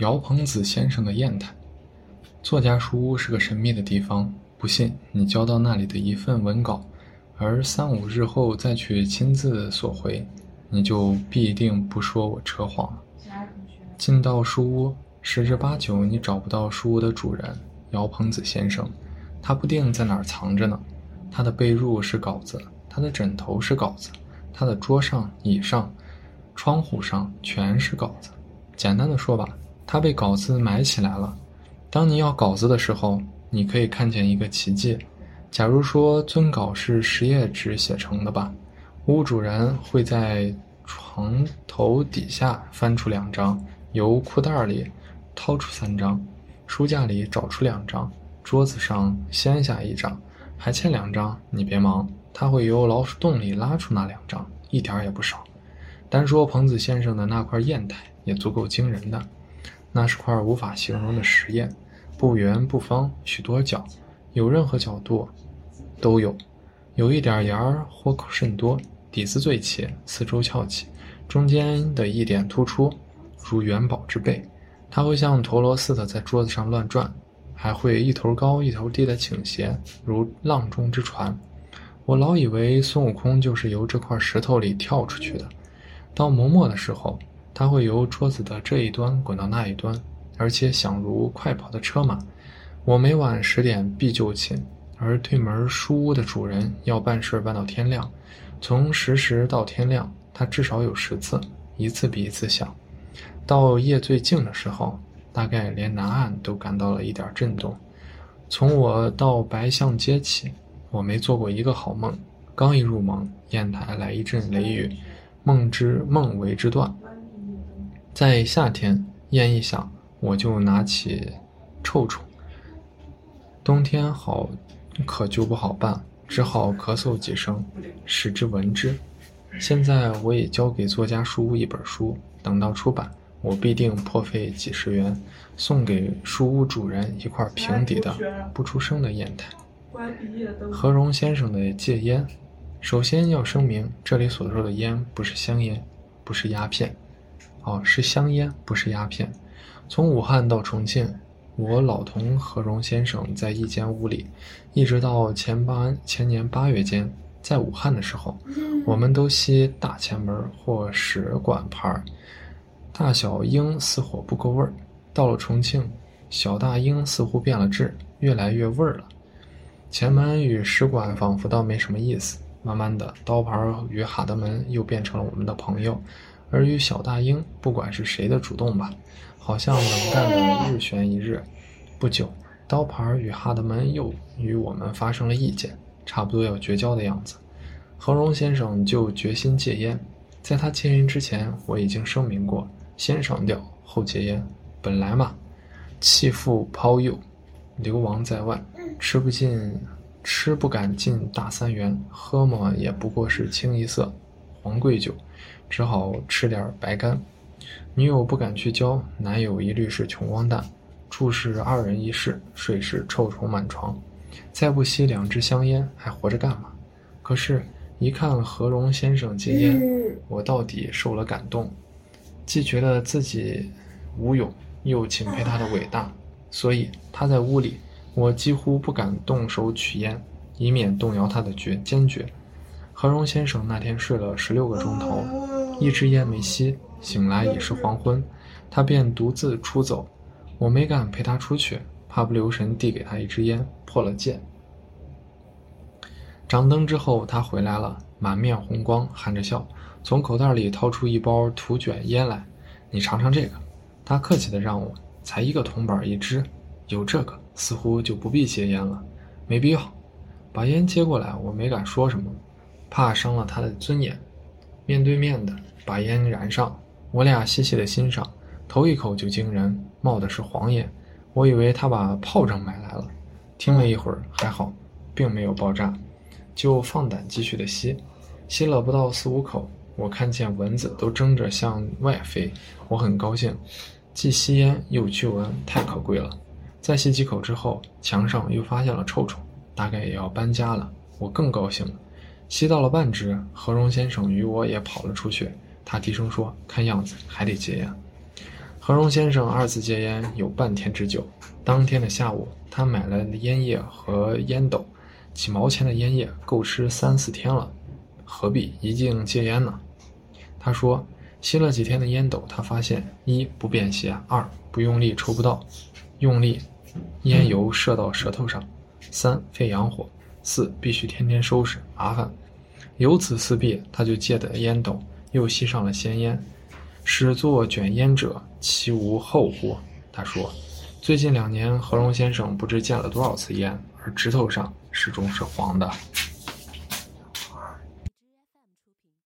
姚鹏子先生的砚台。作家书屋是个神秘的地方，不信你交到那里的一份文稿，而三五日后再去亲自索回，你就必定不说我扯谎了。进到书屋，十之八九你找不到书屋的主人姚鹏子先生，他不定在哪儿藏着呢。他的被褥是稿子，他的枕头是稿子，他的桌上、椅上、窗户上全是稿子。简单的说吧，他被稿子埋起来了。当你要稿子的时候，你可以看见一个奇迹。假如说尊稿是十页纸写成的吧，屋主人会在床头底下翻出两张，由裤袋里掏出三张，书架里找出两张，桌子上掀下一张。还欠两张，你别忙，他会由老鼠洞里拉出那两张，一点也不少。单说彭子先生的那块砚台也足够惊人的，那是块无法形容的石砚，不圆不方，许多角，有任何角度都有，有一点沿儿或甚多，底子最齐，四周翘起，中间的一点突出，如元宝之背，它会像陀螺似的在桌子上乱转。还会一头高一头低的倾斜，如浪中之船。我老以为孙悟空就是由这块石头里跳出去的。到磨墨的时候，它会由桌子的这一端滚到那一端，而且响如快跑的车马。我每晚十点必就寝，而对门书屋的主人要办事办到天亮。从十时到天亮，他至少有十次，一次比一次响。到夜最静的时候。大概连南岸都感到了一点震动。从我到白象街起，我没做过一个好梦。刚一入梦，砚台来一阵雷雨，梦之梦为之断。在夏天，烟一响，我就拿起臭虫。冬天好，可就不好办，只好咳嗽几声，使之闻之。现在我也交给作家书屋一本书，等到出版。我必定破费几十元，送给书屋主人一块平底的、不出声的砚台。何荣先生的戒烟，首先要声明，这里所说的烟不是香烟，不是鸦片，哦，是香烟，不是鸦片。从武汉到重庆，我老同何荣先生在一间屋里，一直到前八前年八月间，在武汉的时候，我们都吸大前门或使馆牌。大小鹰似火不够味儿，到了重庆，小大鹰似乎变了质，越来越味儿了。前门与使馆仿佛倒没什么意思。慢慢的，刀牌与哈德门又变成了我们的朋友，而与小大鹰，不管是谁的主动吧，好像冷淡的日悬一日。不久，刀牌与哈德门又与我们发生了意见，差不多要绝交的样子。何荣先生就决心戒烟，在他戒烟之前，我已经声明过。先上吊后戒烟，本来嘛，弃妇抛幼，流亡在外，吃不进，吃不敢进大三元，喝么也不过是清一色黄桂酒，只好吃点白干。女友不敢去交，男友一律是穷光蛋，住是二人一室，睡是臭虫满床。再不吸两支香烟，还活着干嘛？可是，一看何荣先生戒烟，我到底受了感动。既觉得自己无勇，又钦佩他的伟大，所以他在屋里，我几乎不敢动手取烟，以免动摇他的决坚决。何荣先生那天睡了十六个钟头，一支烟没吸，醒来已是黄昏，他便独自出走，我没敢陪他出去，怕不留神递给他一支烟破了戒。掌灯之后，他回来了，满面红光，含着笑。从口袋里掏出一包土卷烟来，你尝尝这个。他客气的让我，才一个铜板一支，有这个似乎就不必戒烟了。没必要，把烟接过来，我没敢说什么，怕伤了他的尊严。面对面的把烟燃上，我俩细细的欣赏，头一口就惊人，冒的是黄烟。我以为他把炮仗买来了，听了一会儿还好，并没有爆炸，就放胆继续的吸，吸了不到四五口。我看见蚊子都争着向外飞，我很高兴，既吸烟又驱蚊，太可贵了。再吸几口之后，墙上又发现了臭虫，大概也要搬家了，我更高兴了。吸到了半支，何荣先生与我也跑了出去。他低声说：“看样子还得戒烟。”何荣先生二次戒烟有半天之久。当天的下午，他买了烟叶和烟斗，几毛钱的烟叶够吃三四天了，何必一劲戒烟呢？他说，吸了几天的烟斗，他发现一不便携，二不用力抽不到，用力，烟油射到舌头上，三肺阳火，四必须天天收拾，麻烦。由此四弊，他就戒得烟斗，又吸上了鲜烟。始作卷烟者，其无后乎？他说。最近两年，何荣先生不知见了多少次烟，而指头上始终是黄的。